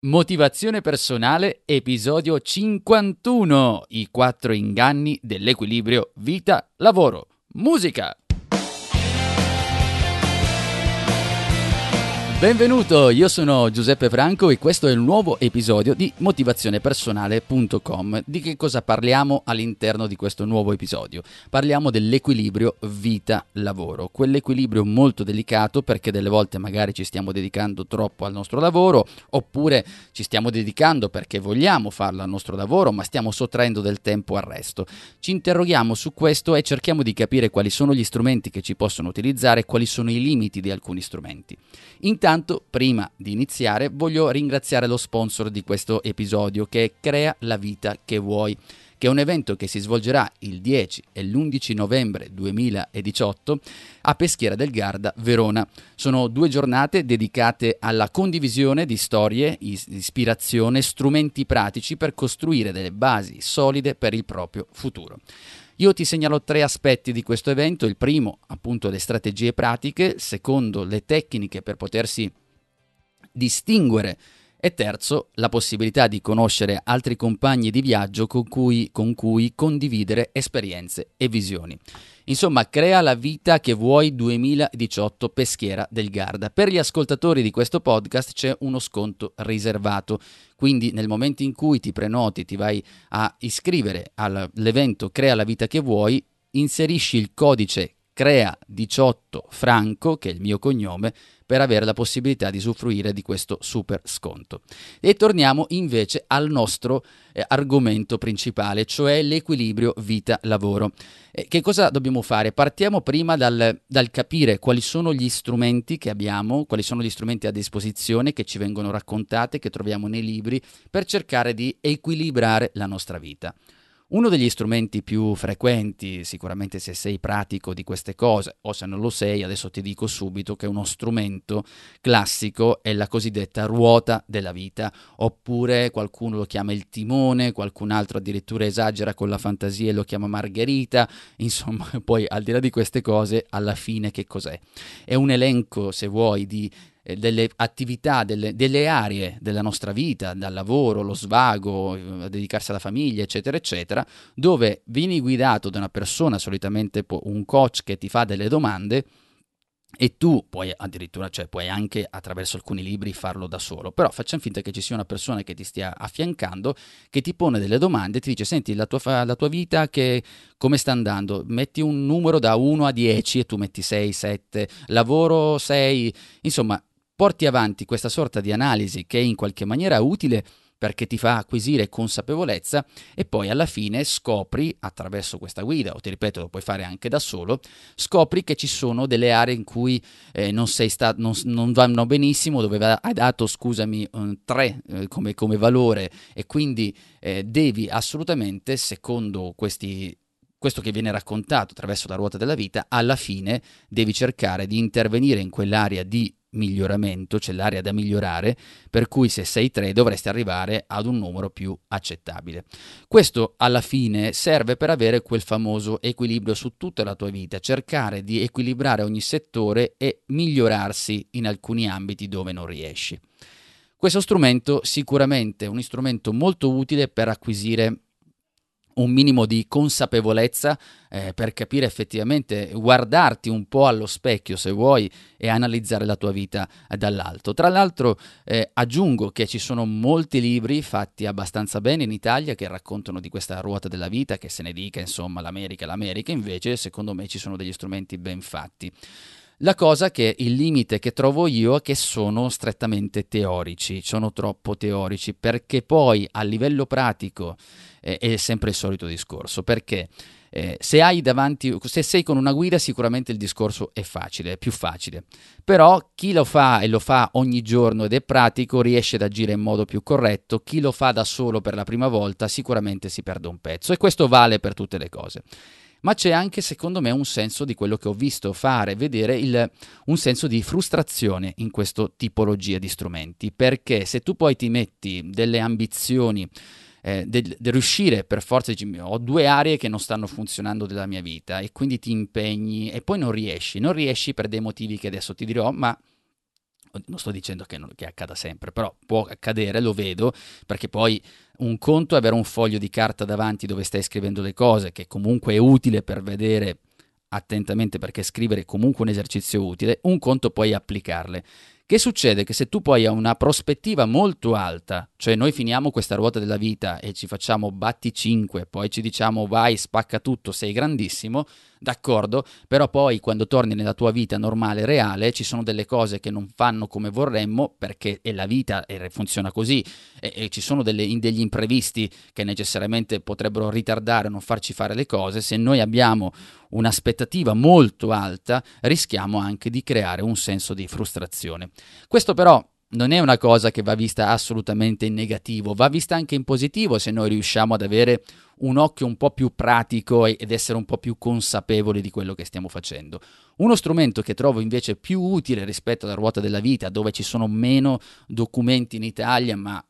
Motivazione personale, episodio 51. I quattro inganni dell'equilibrio vita-lavoro. Musica! Benvenuto, io sono Giuseppe Franco e questo è il nuovo episodio di motivazionepersonale.com. Di che cosa parliamo all'interno di questo nuovo episodio? Parliamo dell'equilibrio vita-lavoro, quell'equilibrio molto delicato perché delle volte magari ci stiamo dedicando troppo al nostro lavoro oppure ci stiamo dedicando perché vogliamo farlo al nostro lavoro ma stiamo sottraendo del tempo al resto. Ci interroghiamo su questo e cerchiamo di capire quali sono gli strumenti che ci possono utilizzare e quali sono i limiti di alcuni strumenti. Intanto, prima di iniziare, voglio ringraziare lo sponsor di questo episodio che è Crea la vita che vuoi che è un evento che si svolgerà il 10 e l'11 novembre 2018 a Peschiera del Garda, Verona. Sono due giornate dedicate alla condivisione di storie, ispirazione, strumenti pratici per costruire delle basi solide per il proprio futuro. Io ti segnalo tre aspetti di questo evento, il primo appunto le strategie pratiche, il secondo le tecniche per potersi distinguere. E terzo la possibilità di conoscere altri compagni di viaggio con cui, con cui condividere esperienze e visioni. Insomma, crea la vita che vuoi 2018 Peschiera del Garda. Per gli ascoltatori di questo podcast c'è uno sconto riservato, quindi nel momento in cui ti prenoti, ti vai a iscrivere all'evento Crea la vita che vuoi, inserisci il codice crea 18 franco, che è il mio cognome, per avere la possibilità di usufruire di questo super sconto. E torniamo invece al nostro eh, argomento principale, cioè l'equilibrio vita-lavoro. Eh, che cosa dobbiamo fare? Partiamo prima dal, dal capire quali sono gli strumenti che abbiamo, quali sono gli strumenti a disposizione che ci vengono raccontati, che troviamo nei libri, per cercare di equilibrare la nostra vita. Uno degli strumenti più frequenti, sicuramente se sei pratico di queste cose, o se non lo sei, adesso ti dico subito che uno strumento classico è la cosiddetta ruota della vita, oppure qualcuno lo chiama il timone, qualcun altro addirittura esagera con la fantasia e lo chiama margherita, insomma, poi al di là di queste cose, alla fine che cos'è? È un elenco, se vuoi, di eh, delle attività, delle, delle, aree della nostra vita, dal lavoro, lo svago, eh, dedicarsi alla famiglia, eccetera, eccetera, dove vieni guidato da una persona, solitamente un coach che ti fa delle domande e tu puoi addirittura, cioè puoi anche attraverso alcuni libri farlo da solo, però facciamo finta che ci sia una persona che ti stia affiancando, che ti pone delle domande, ti dice senti la tua, la tua vita che, come sta andando, metti un numero da 1 a 10 e tu metti 6, 7, lavoro 6, insomma porti avanti questa sorta di analisi che è in qualche maniera utile perché ti fa acquisire consapevolezza e poi alla fine scopri attraverso questa guida, o ti ripeto, lo puoi fare anche da solo, scopri che ci sono delle aree in cui eh, non, sta- non, non, vanno benissimo, dove hai dato, scusami, 3 eh, come, come, valore e quindi eh, devi assolutamente, secondo questi questo che viene raccontato attraverso la ruota della vita, alla fine devi cercare di intervenire in quell'area di miglioramento, c'è l'area da migliorare, per cui se sei 3 dovresti arrivare ad un numero più accettabile. Questo alla fine serve per avere quel famoso equilibrio su tutta la tua vita, cercare di equilibrare ogni settore e migliorarsi in alcuni ambiti dove non riesci. Questo strumento sicuramente è un strumento molto utile per acquisire un minimo di consapevolezza eh, per capire effettivamente, guardarti un po' allo specchio se vuoi e analizzare la tua vita dall'alto. Tra l'altro eh, aggiungo che ci sono molti libri fatti abbastanza bene in Italia che raccontano di questa ruota della vita, che se ne dica insomma l'America, l'America invece secondo me ci sono degli strumenti ben fatti. La cosa che il limite che trovo io è che sono strettamente teorici, sono troppo teorici, perché poi a livello pratico è sempre il solito discorso, perché Eh, se hai davanti, se sei con una guida, sicuramente il discorso è facile, è più facile. Però chi lo fa e lo fa ogni giorno ed è pratico riesce ad agire in modo più corretto. Chi lo fa da solo per la prima volta sicuramente si perde un pezzo e questo vale per tutte le cose ma c'è anche secondo me un senso di quello che ho visto fare, vedere il, un senso di frustrazione in questa tipologia di strumenti, perché se tu poi ti metti delle ambizioni eh, del, del riuscire per forza ho due aree che non stanno funzionando della mia vita e quindi ti impegni e poi non riesci, non riesci per dei motivi che adesso ti dirò, ma non sto dicendo che, non, che, accada sempre, però può accadere, lo vedo, perché poi un conto è avere un foglio di carta davanti dove stai scrivendo le cose, che comunque è utile per vedere attentamente perché scrivere è comunque un esercizio utile, un conto poi applicarle. Che succede? Che se tu poi hai una prospettiva molto alta, cioè noi finiamo questa ruota della vita e ci facciamo batti 5, poi ci diciamo vai, spacca tutto, sei grandissimo, d'accordo, però poi quando torni nella tua vita normale, reale, ci sono delle cose che non fanno come vorremmo perché è la vita e funziona così e, e ci sono delle, degli imprevisti che necessariamente potrebbero ritardare o non farci fare le cose, se noi abbiamo un'aspettativa molto alta rischiamo anche di creare un senso di frustrazione. Questo però non è una cosa che va vista assolutamente in negativo, va vista anche in positivo se noi riusciamo ad avere un occhio un po' più pratico ed essere un po' più consapevoli di quello che stiamo facendo. Uno strumento che trovo invece più utile rispetto alla ruota della vita, dove ci sono meno documenti in Italia, ma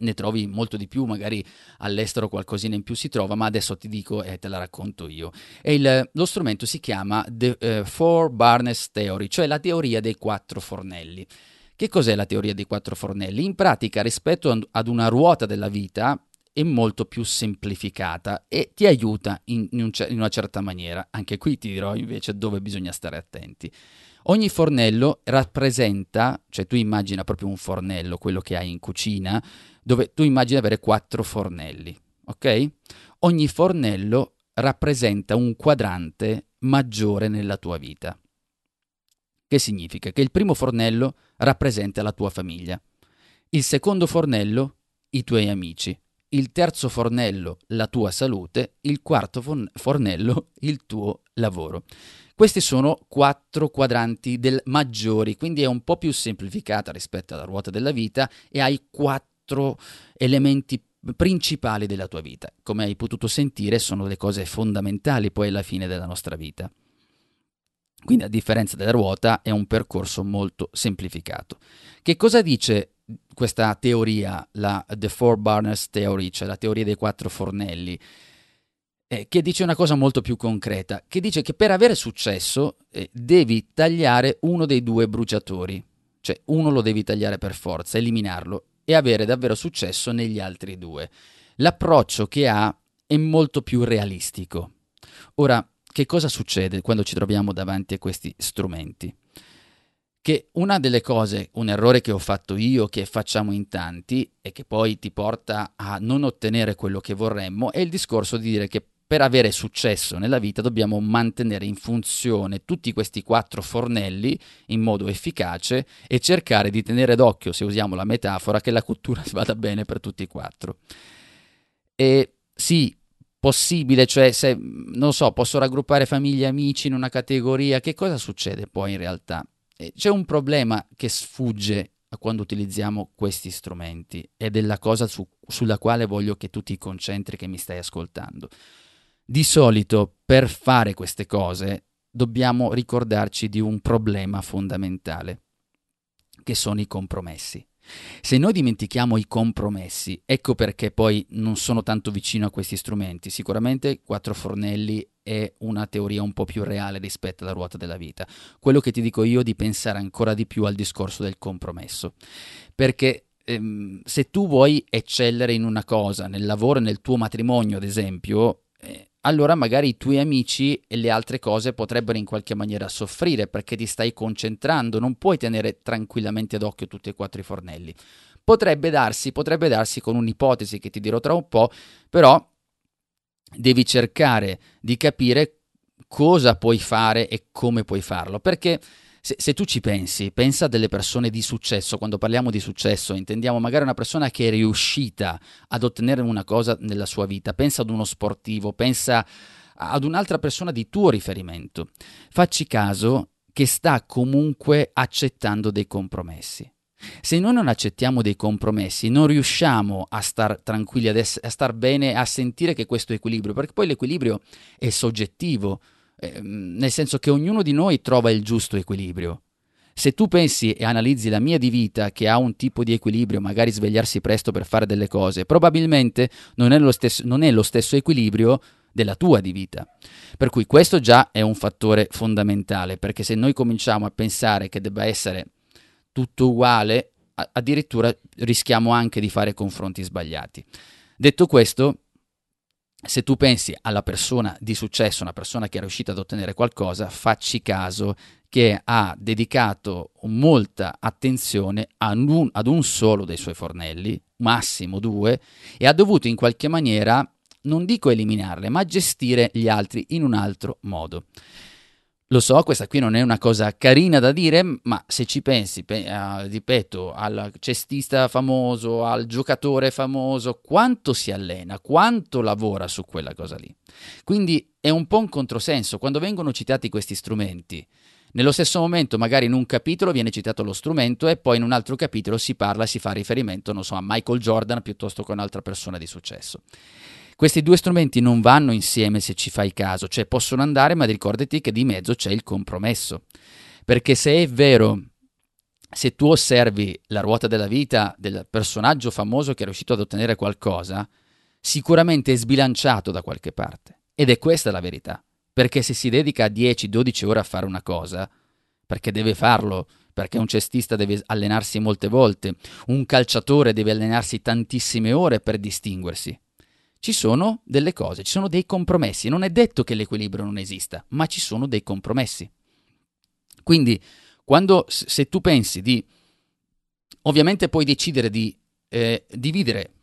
ne trovi molto di più, magari all'estero qualcosina in più si trova, ma adesso ti dico e te la racconto io. Il, lo strumento si chiama The uh, Four Barnes Theory, cioè la teoria dei quattro fornelli. Che cos'è la teoria dei quattro fornelli? In pratica, rispetto ad una ruota della vita, è molto più semplificata e ti aiuta in, un, in, una certa maniera. Anche qui ti dirò invece dove bisogna stare attenti. Ogni fornello rappresenta, cioè tu immagina proprio un fornello, quello che hai in cucina, dove tu immagini avere quattro fornelli, ok? Ogni fornello rappresenta un quadrante maggiore nella tua vita. Che significa? Che il primo fornello rappresenta la tua famiglia, il secondo fornello i tuoi amici, il terzo fornello la tua salute, il quarto fornello il tuo lavoro. Questi sono quattro quadranti del maggiori, quindi è un po' più semplificata rispetto alla ruota della vita e hai quattro elementi principali della tua vita. Come hai potuto sentire, sono le cose fondamentali poi alla fine della nostra vita. Quindi a differenza della ruota è un percorso molto semplificato. Che cosa dice questa teoria, la The Four Burners Theory, cioè la teoria dei quattro fornelli? Eh, che dice una cosa molto più concreta, che dice che per avere successo eh, devi tagliare uno dei due bruciatori, cioè uno lo devi tagliare per forza, eliminarlo e avere davvero successo negli altri due. L'approccio che ha è molto più realistico. Ora, che cosa succede quando ci troviamo davanti a questi strumenti? Che una delle cose, un errore che ho fatto io, che facciamo in tanti e che poi ti porta a non ottenere quello che vorremmo, è il discorso di dire che per avere successo nella vita dobbiamo mantenere in funzione tutti questi quattro fornelli in modo efficace e cercare di tenere d'occhio, se usiamo la metafora, che la cottura vada bene per tutti e quattro. E sì, possibile, cioè se, non so, posso raggruppare famiglie e amici in una categoria, che cosa succede poi in realtà? Eh, c'è un problema che sfugge a quando utilizziamo questi strumenti ed è la cosa su, sulla quale voglio che tu ti concentri che mi stai ascoltando. Di solito per fare queste cose dobbiamo ricordarci di un problema fondamentale, che sono i compromessi. Se noi dimentichiamo i compromessi, ecco perché poi non sono tanto vicino a questi strumenti. Sicuramente quattro fornelli è una teoria un po' più reale rispetto alla ruota della vita. Quello che ti dico io è di pensare ancora di più al discorso del compromesso. Perché ehm, se tu vuoi eccellere in una cosa, nel lavoro nel tuo matrimonio, ad esempio, eh, allora magari i tuoi amici e le altre cose potrebbero in qualche maniera soffrire perché ti stai concentrando, non puoi tenere tranquillamente d'occhio tutti e quattro i fornelli. Potrebbe darsi, potrebbe darsi con un'ipotesi che ti dirò tra un po', però devi cercare di capire cosa puoi fare e come puoi farlo, perché se, se, tu ci pensi, pensa a delle persone di successo, quando parliamo di successo intendiamo magari una persona che è riuscita ad ottenere una cosa nella sua vita, pensa ad uno sportivo, pensa ad un'altra persona di tuo riferimento. Facci caso che sta comunque accettando dei compromessi. Se noi non accettiamo dei compromessi, non riusciamo a star tranquilli, a, ess- a star bene, a sentire che questo equilibrio, perché poi l'equilibrio è soggettivo, eh, nel senso che ognuno di noi trova il giusto equilibrio. Se tu pensi e analizzi la mia di vita che ha un tipo di equilibrio, magari svegliarsi presto per fare delle cose, probabilmente non è lo stesso, è lo stesso equilibrio della tua di vita. Per cui questo già è un fattore fondamentale, perché se noi cominciamo a pensare che debba essere tutto uguale, addirittura rischiamo anche di fare confronti sbagliati. Detto questo, se tu pensi alla persona di successo, una persona che è riuscita ad ottenere qualcosa, facci caso che ha dedicato molta attenzione ad un, ad un solo dei suoi fornelli, massimo due, e ha dovuto in qualche maniera, non dico eliminarle, ma gestire gli altri in un altro modo. Lo so, questa qui non è una cosa carina da dire, ma se ci pensi, pe- uh, ripeto, al cestista famoso, al giocatore famoso, quanto si allena, quanto lavora su quella cosa lì. Quindi è un po' un controsenso. Quando vengono citati questi strumenti, nello stesso momento, magari in un capitolo viene citato lo strumento e poi in un altro capitolo si parla, si fa riferimento, non so, a Michael Jordan piuttosto che a un'altra persona di successo. Questi due strumenti non vanno insieme se ci fai caso, cioè possono andare, ma ricordati che di mezzo c'è il compromesso. Perché se è vero, se tu osservi la ruota della vita del personaggio famoso che è riuscito ad ottenere qualcosa, sicuramente è sbilanciato da qualche parte. Ed è questa la verità. Perché se si dedica 10-12 ore a fare una cosa, perché deve farlo, perché un cestista deve allenarsi molte volte, un calciatore deve allenarsi tantissime ore per distinguersi ci sono delle cose, ci sono dei compromessi. Non è detto che l'equilibrio non esista, ma ci sono dei compromessi. Quindi, quando, se tu pensi di... Ovviamente puoi decidere di eh, dividere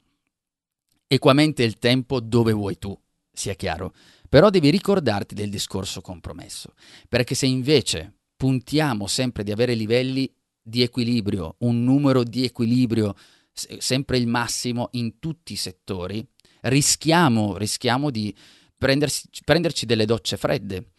equamente il tempo dove vuoi tu, sia chiaro, però devi ricordarti del discorso compromesso, perché se invece puntiamo sempre di avere livelli di equilibrio, un numero di equilibrio sempre il massimo in tutti i settori, rischiamo, rischiamo di prenderci delle docce fredde.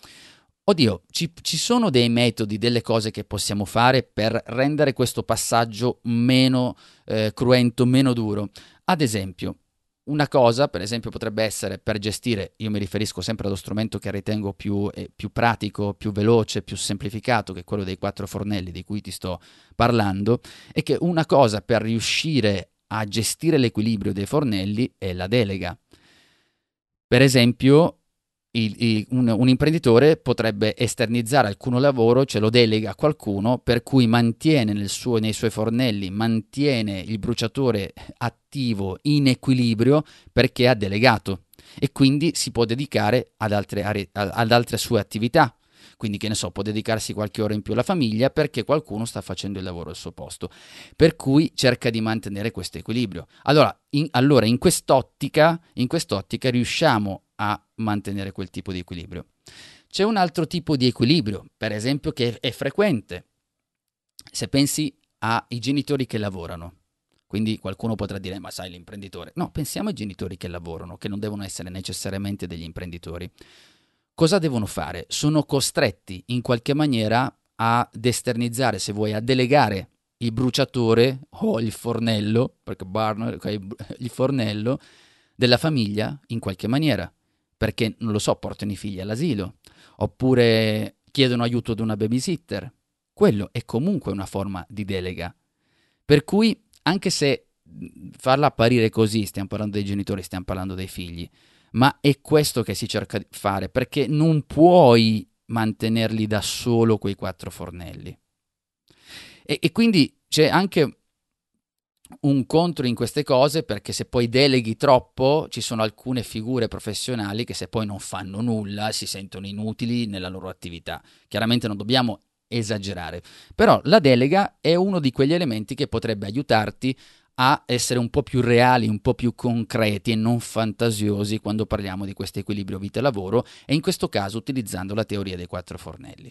Oddio, ci, ci, sono dei metodi, delle cose che possiamo fare per rendere questo passaggio meno eh, cruento, meno duro. Ad esempio, una cosa, per esempio, potrebbe essere per gestire, io mi riferisco sempre allo strumento che ritengo più, eh, più pratico, più veloce, più semplificato, che è quello dei quattro fornelli di cui ti sto parlando, è che una cosa per riuscire a gestire l'equilibrio dei fornelli è la delega. Per esempio, il, il, un, un, imprenditore potrebbe esternizzare alcun lavoro, ce lo delega a qualcuno, per cui mantiene suo, nei suoi fornelli, mantiene il bruciatore attivo in equilibrio perché ha delegato e quindi si può dedicare ad altre, ad altre sue attività. Quindi, che ne so, può dedicarsi qualche ora in più alla famiglia perché qualcuno sta facendo il lavoro al suo posto. Per cui cerca di mantenere questo equilibrio. Allora, in, allora, in quest'ottica, in quest'ottica riusciamo a mantenere quel tipo di equilibrio. C'è un altro tipo di equilibrio, per esempio, che è frequente. Se pensi ai genitori che lavorano, quindi qualcuno potrà dire, ma sai l'imprenditore. No, pensiamo ai genitori che lavorano, che non devono essere necessariamente degli imprenditori cosa devono fare? Sono costretti in qualche maniera ad esternizzare, se vuoi, a delegare il bruciatore o il fornello, perché burner, il fornello della famiglia in qualche maniera, perché non lo so, portano i figli all'asilo, oppure chiedono aiuto ad una babysitter. Quello è comunque una forma di delega. Per cui, anche se farla apparire così, stiamo parlando dei genitori, stiamo parlando dei figli, ma è questo che si cerca di fare, perché non puoi mantenerli da solo quei quattro fornelli. E, e quindi c'è anche un contro in queste cose perché se poi deleghi troppo ci sono alcune figure professionali che se poi non fanno nulla si sentono inutili nella loro attività. Chiaramente non dobbiamo esagerare, però la delega è uno di quegli elementi che potrebbe aiutarti a essere un po' più reali, un po' più concreti e non fantasiosi quando parliamo di questo equilibrio vita-lavoro e in questo caso utilizzando la teoria dei quattro fornelli.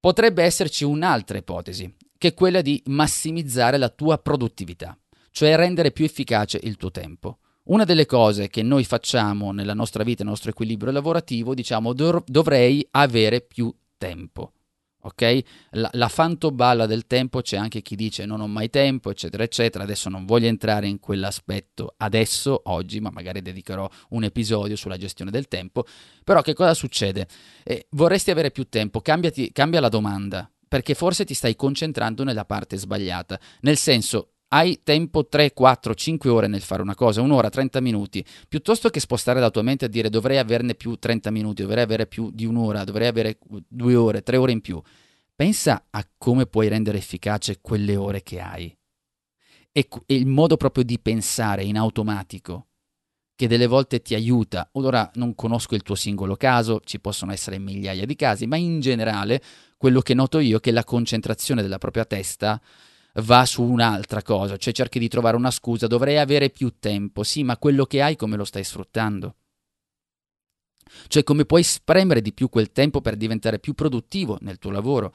Potrebbe esserci un'altra ipotesi, che è quella di massimizzare la tua produttività, cioè rendere più efficace il tuo tempo. Una delle cose che noi facciamo nella nostra vita, nel nostro equilibrio lavorativo, diciamo dov- dovrei avere più tempo. Ok? La, la fantoballa del tempo c'è anche chi dice non ho mai tempo, eccetera, eccetera. Adesso non voglio entrare in quell'aspetto adesso, oggi, ma magari dedicherò un episodio sulla gestione del tempo. Però che cosa succede? Eh, vorresti avere più tempo, Cambiati, cambia la domanda, perché forse ti stai concentrando nella parte sbagliata. Nel senso, hai tempo 3, 4, 5 ore nel fare una cosa, un'ora, 30 minuti, piuttosto che spostare la tua mente a dire dovrei averne più 30 minuti, dovrei avere più di un'ora, dovrei avere due ore, tre ore in più. Pensa a come puoi rendere efficace quelle ore che hai. E, il modo proprio di pensare in automatico, che delle volte ti aiuta. Ora non conosco il tuo singolo caso, ci possono essere migliaia di casi, ma in generale quello che noto io è che la concentrazione della propria testa va su un'altra cosa, cioè cerchi di trovare una scusa, dovrei avere più tempo, sì, ma quello che hai come lo stai sfruttando? Cioè come puoi spremere di più quel tempo per diventare più produttivo nel tuo lavoro?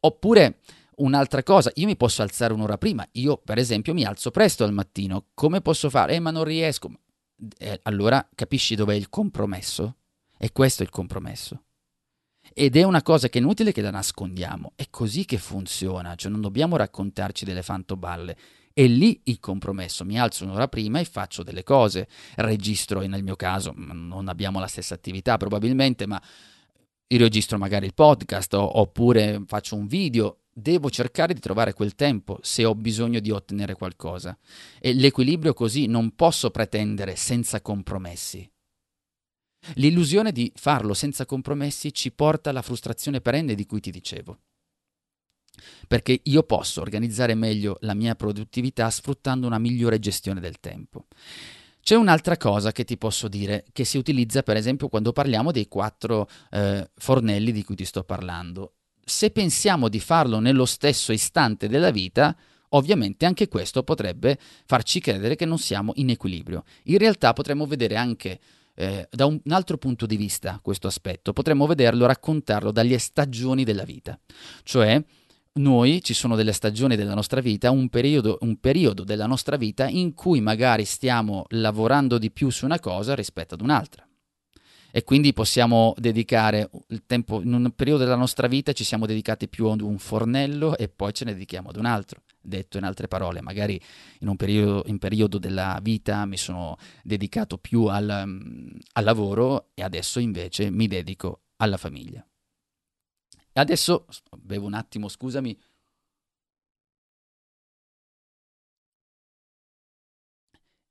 Oppure un'altra cosa, io mi posso alzare un'ora prima, io per esempio mi alzo presto al mattino, come posso fare? Eh, ma non riesco. Eh, allora capisci dov'è il compromesso? E questo è il compromesso. Ed è una cosa che è inutile che la nascondiamo, è così che funziona, cioè non dobbiamo raccontarci delle fantoballe. E lì il compromesso, mi alzo un'ora prima e faccio delle cose, registro, nel mio caso non abbiamo la stessa attività probabilmente, ma registro magari il podcast oppure faccio un video, devo cercare di trovare quel tempo se ho bisogno di ottenere qualcosa. E l'equilibrio così non posso pretendere senza compromessi. L'illusione di farlo senza compromessi ci porta alla frustrazione perenne di cui ti dicevo. Perché io posso organizzare meglio la mia produttività sfruttando una migliore gestione del tempo. C'è un'altra cosa che ti posso dire che si utilizza per esempio quando parliamo dei quattro eh, fornelli di cui ti sto parlando. Se pensiamo di farlo nello stesso istante della vita, ovviamente anche questo potrebbe farci credere che non siamo in equilibrio. In realtà potremmo vedere anche eh, da un altro punto di vista questo aspetto, potremmo vederlo, raccontarlo dalle stagioni della vita. Cioè, noi ci sono delle stagioni della nostra vita, un periodo, un periodo della nostra vita in cui magari stiamo lavorando di più su una cosa rispetto ad un'altra e quindi possiamo dedicare il tempo, in un periodo della nostra vita ci siamo dedicati più ad un fornello e poi ce ne dedichiamo ad un altro. Detto in altre parole, magari in un periodo, in periodo della vita mi sono dedicato più al, mm, al lavoro e adesso invece mi dedico alla famiglia. E adesso, bevo un attimo, scusami.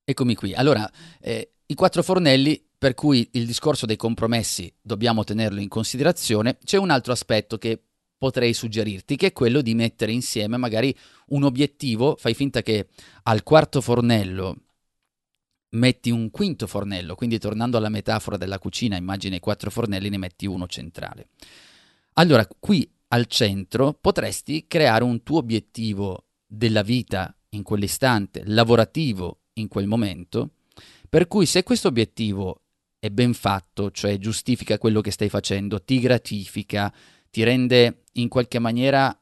Eccomi qui. Allora, eh, i quattro fornelli per cui il discorso dei compromessi dobbiamo tenerlo in considerazione, c'è un altro aspetto che potrei suggerirti, che è quello di mettere insieme magari un obiettivo, fai finta che al quarto fornello metti un quinto fornello, quindi tornando alla metafora della cucina, immagina i quattro fornelli, ne metti uno centrale. Allora, qui al centro potresti creare un tuo obiettivo della vita in quell'istante, lavorativo in quel momento, per cui se questo obiettivo è ben fatto, cioè giustifica quello che stai facendo, ti gratifica, ti rende in qualche maniera,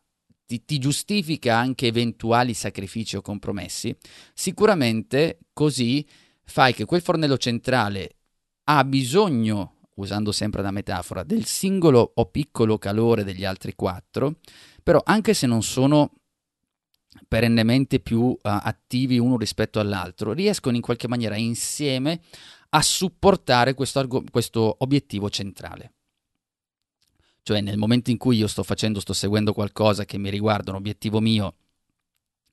ti, ti giustifica anche eventuali sacrifici o compromessi, sicuramente così fai che quel fornello centrale ha bisogno, usando sempre la metafora, del singolo o piccolo calore degli altri quattro, però anche se non sono perennemente più uh, attivi uno rispetto all'altro, riescono in qualche maniera insieme a supportare questo, arg- questo obiettivo centrale. Cioè nel momento in cui io sto facendo, sto seguendo qualcosa che mi riguarda, un obiettivo mio,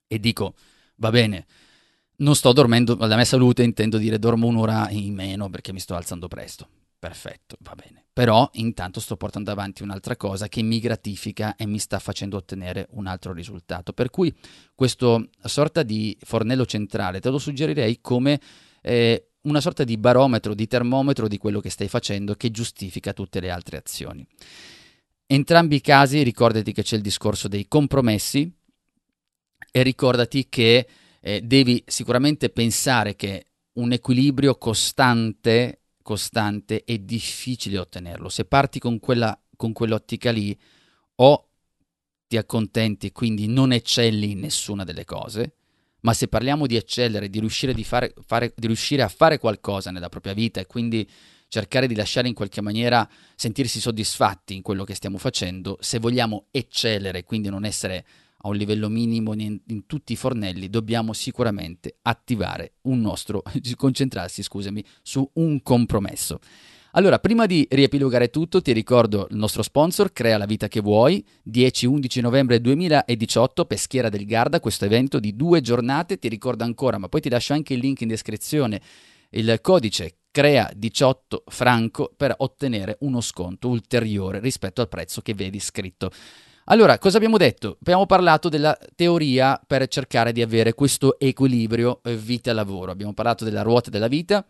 e dico, va bene, non sto dormendo, la mia salute intendo dire dormo un'ora in meno perché mi sto alzando presto. Perfetto, va bene. Però intanto sto portando avanti un'altra cosa che mi gratifica e mi sta facendo ottenere un altro risultato. Per cui questo sorta di fornello centrale te lo suggerirei come eh, una sorta di barometro, di termometro di quello che stai facendo che giustifica tutte le altre azioni. Entrambi i casi ricordati che c'è il discorso dei compromessi e ricordati che eh, devi sicuramente pensare che un equilibrio costante, costante è difficile ottenerlo. Se parti con, quella, con quell'ottica lì, o ti accontenti e quindi non eccelli in nessuna delle cose, ma se parliamo di eccellere, di riuscire, di fare, fare, di riuscire a fare qualcosa nella propria vita e quindi cercare di lasciare in qualche maniera sentirsi soddisfatti in quello che stiamo facendo, se vogliamo eccellere, quindi non essere a un livello minimo in, in, tutti i fornelli, dobbiamo sicuramente attivare un nostro, concentrarsi, scusami, su un compromesso. Allora, prima di riepilogare tutto, ti ricordo il nostro sponsor, Crea la vita che vuoi, 10-11 novembre 2018, Peschiera del Garda, questo evento di due giornate, ti ricordo ancora, ma poi ti lascio anche il link in descrizione, il codice crea 18 franco per ottenere uno sconto ulteriore rispetto al prezzo che vedi scritto. Allora, cosa abbiamo detto? Abbiamo parlato della teoria per cercare di avere questo equilibrio eh, vita-lavoro. Abbiamo parlato della ruota della vita,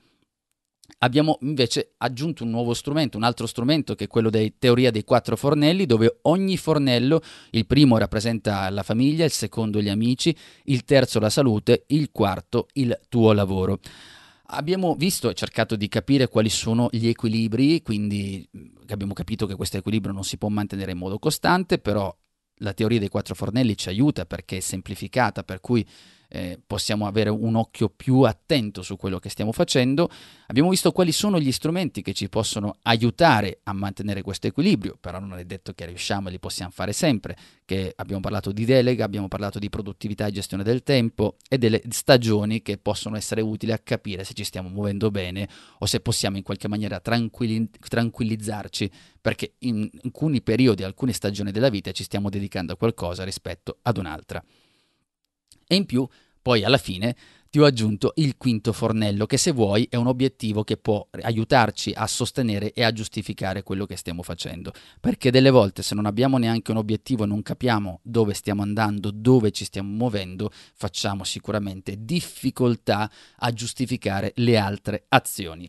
Abbiamo invece aggiunto un nuovo strumento, un altro strumento che è quello della teoria dei quattro fornelli, dove ogni fornello, il primo rappresenta la famiglia, il secondo gli amici, il terzo la salute, il quarto il tuo lavoro. Abbiamo visto e cercato di capire quali sono gli equilibri, quindi abbiamo capito che questo equilibrio non si può mantenere in modo costante, però la teoria dei quattro fornelli ci aiuta perché è semplificata, per cui eh, possiamo avere un occhio più attento su quello che stiamo facendo. Abbiamo visto quali sono gli strumenti che ci possono aiutare a mantenere questo equilibrio, però non è detto che riusciamo e li possiamo fare sempre, che abbiamo parlato di delega, abbiamo parlato di produttività e gestione del tempo e delle stagioni che possono essere utili a capire se ci stiamo muovendo bene o se possiamo in qualche maniera tranquilli- tranquillizzarci perché in alcuni periodi, alcune stagioni della vita ci stiamo dedicando a qualcosa rispetto ad un'altra. E in più poi alla fine ti ho aggiunto il quinto fornello, che se vuoi è un obiettivo che può aiutarci a sostenere e a giustificare quello che stiamo facendo. Perché delle volte se non abbiamo neanche un obiettivo e non capiamo dove stiamo andando, dove ci stiamo muovendo, facciamo sicuramente difficoltà a giustificare le altre azioni.